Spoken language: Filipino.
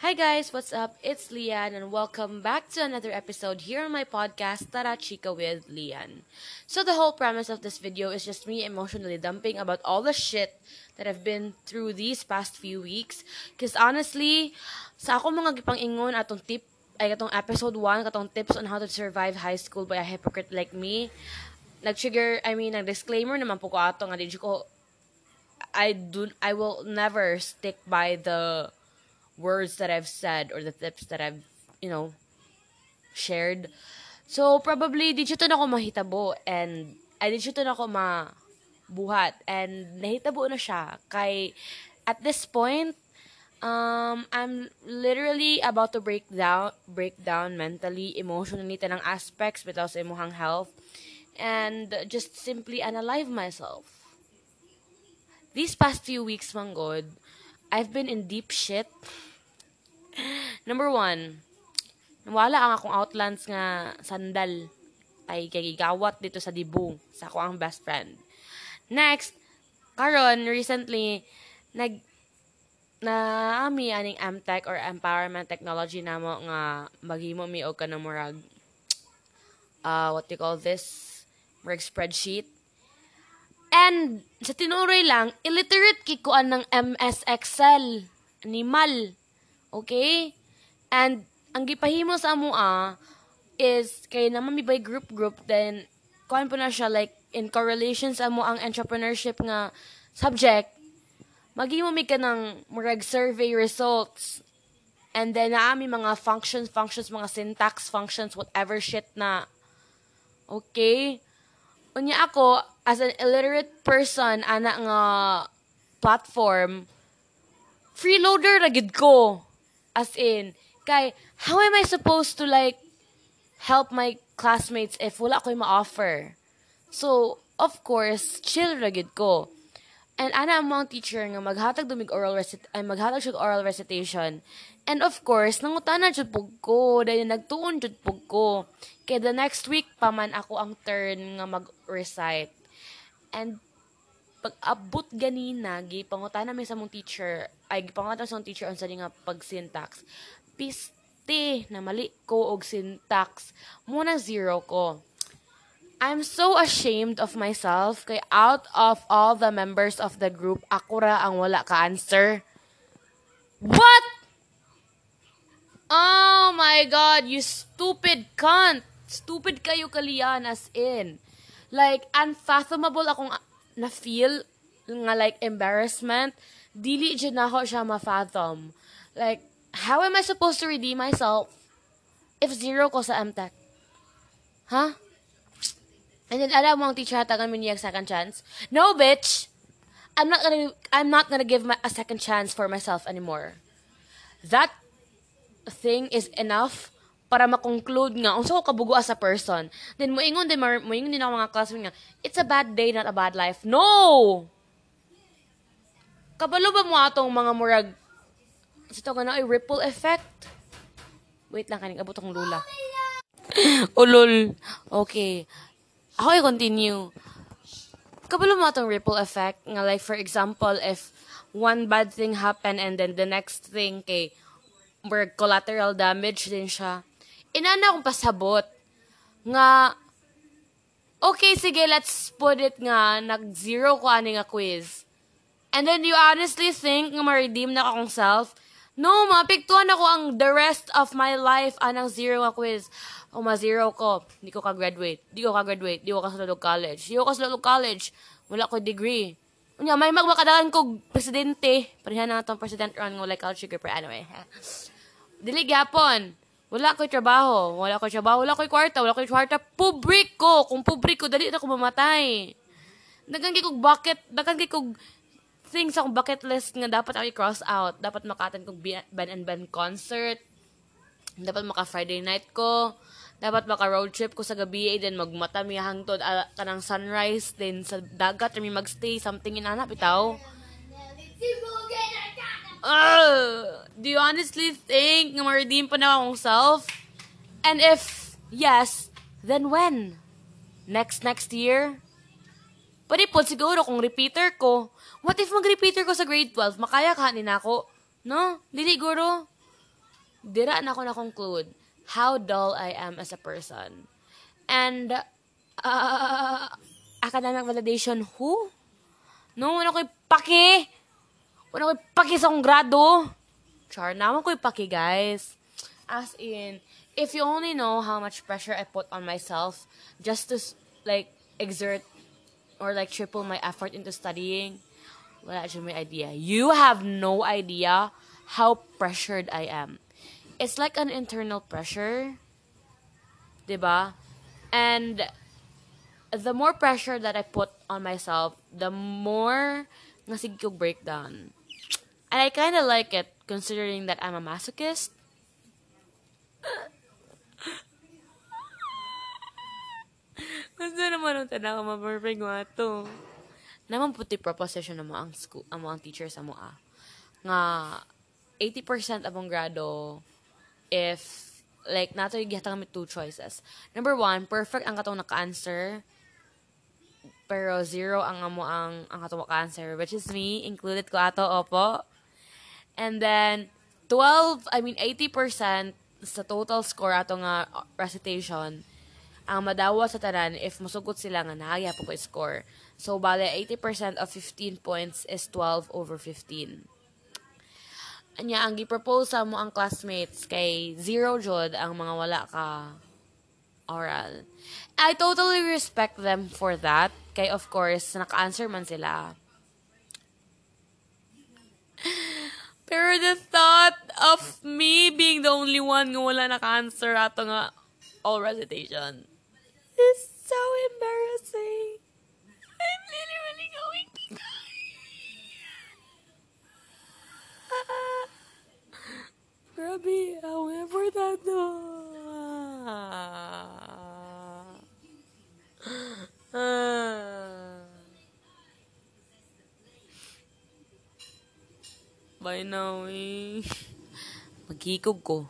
Hi guys, what's up? It's Lian and welcome back to another episode here on my podcast Tara Chica with Lian. So the whole premise of this video is just me emotionally dumping about all the shit that I've been through these past few weeks. Cause honestly, sa ako mga gipang ingon atong tip ay katong episode 1 katong tips on how to survive high school by a hypocrite like me. Nag-trigger, I mean, nag-disclaimer naman po ko ato nga ko I do I will never stick by the words that I've said or the tips that I've, you know, shared. So, probably, di siya to na ako mahitabo and, ay, di siya to na ako mabuhat and nahitabo na siya. Kay, at this point, um, I'm literally about to break down, break down mentally, emotionally, tanang aspects sa imuhang health and just simply unalive myself. These past few weeks, manggod, I've been in deep shit Number one, wala ang akong outlands nga sandal ay gagigawat dito sa dibu sa ako ang best friend. Next, karon recently nag na ami aning MTech or empowerment technology namo nga maghimo mi og kanang murag uh, what you call this murag spreadsheet and sa tinuray lang illiterate kay kuan ng MS Excel animal Okay? And ang gipahimo sa amo ah, is kay naman mi by group group then kuan po na siya like in correlation sa amo ang entrepreneurship nga subject. Maghimo mi ka ng murag survey results. And then naami mga functions functions mga syntax functions whatever shit na okay? Unya ako as an illiterate person ana nga platform freeloader ra gid ko. As in, kay, how am I supposed to like help my classmates if wala ko ma-offer? So, of course, chill ra gid ko. And ana ang mga teacher nga maghatag dumig oral recit ay maghatag siya oral recitation. And of course, nangutana jud pug ko, dahil nagtuon jud pug ko. Kay the next week pa man ako ang turn nga mag-recite. And pag abot ganina gipangutana mi sa mong teacher ay gipangutana sa mong teacher unsa nga pag syntax piste na mali ko og syntax muna zero ko I'm so ashamed of myself kay out of all the members of the group ako ra ang wala ka answer what Oh my god, you stupid cunt. Stupid kayo kalian as in. Like, unfathomable akong na feel nga like embarrassment, dili na ako siya ma-fathom. Like, how am I supposed to redeem myself if zero ko sa MTech? Huh? And then alam mo ang teacher hatagan mo niya second chance. No, bitch! I'm not gonna I'm not gonna give my, a second chance for myself anymore. That thing is enough para ma-conclude nga unsa ko kabugo as a person then moingon din moingon din ako mga classmates nga it's a bad day not a bad life no kabalo ba mo atong mga murag sa to na ay ripple effect. Wait lang kaning abot akong lula. Ulol okay. Ako i continue. Kabalo mo atong ripple effect? Nga like for example if one bad thing happen and then the next thing kay where collateral damage din siya inana akong pasabot. Nga okay sige let's put it nga nag zero ko ani nga quiz. And then you honestly think nga ma-redeem na akong self no mapiktuan ako ang the rest of my life anang zero nga quiz o ma zero ko di ko ka graduate di ko ka graduate di ko ka sa college di ko ka sa college wala ko degree Unya, may magmakadalan ko presidente. Pareha na itong president run ngo like culture group. Anyway. Dili gyapon. Wala ko'y trabaho. Wala ko'y trabaho. Wala ko'y kwarta. Wala ko'y kwarta. Pubrik ko. Kung pubrik ko, dali na ko mamatay. Dagan kay kog bucket. Dagan kay kog things akong bucket list nga dapat ako i-cross out. Dapat makatan kog Ben and Ben concert. Dapat maka Friday night ko. Dapat maka road trip ko sa gabi. Then magmata mi hangtod uh, kanang sunrise. Then sa dagat mi magstay. Something inanap itaw. Uh, do you honestly think nga ma-redeem pa na akong self? And if yes, then when? Next next year? Pwede po siguro kung repeater ko. What if mag-repeater ko sa grade 12? Makaya ka ni ako. No? Dili guro. dira na ako na-conclude how dull I am as a person. And, uh, academic validation, who? No, wala ko'y paki. Wala ko'y paki sa akong grado. Char, naman ko'y paki, guys. As in, if you only know how much pressure I put on myself just to, like, exert or, like, triple my effort into studying, wala siya may idea. You have no idea how pressured I am. It's like an internal pressure. 'di ba? And the more pressure that I put on myself, the more ko breakdown. And I kind of like it considering that I'm a masochist. Gusto naman ang tanda ka ma-perfect nga to. Naman puti proposition mo ang school, ang mga teachers sa mo ah. Nga 80% abong grado if like nato yung gihatang kami two choices. Number one, perfect ang katong naka-answer. Pero zero ang amo ang ang katong naka-answer, which is me, included ko ato, opo. And then, 12, I mean, 80% sa total score ato nga recitation, ang madawa sa tanan if musugot sila nga naaya po score. So, bale, 80% of 15 points is 12 over 15 anya ang gi-propose sa mo ang classmates kay zero jud ang mga wala ka oral. I totally respect them for that. Kay of course, naka-answer man sila. Pero the thought of me being the only one nga wala naka-answer ato nga all recitation is so embarrassing. I'm literally going to Grabe, ako nga importando. Ah. Bye now eh. Ko.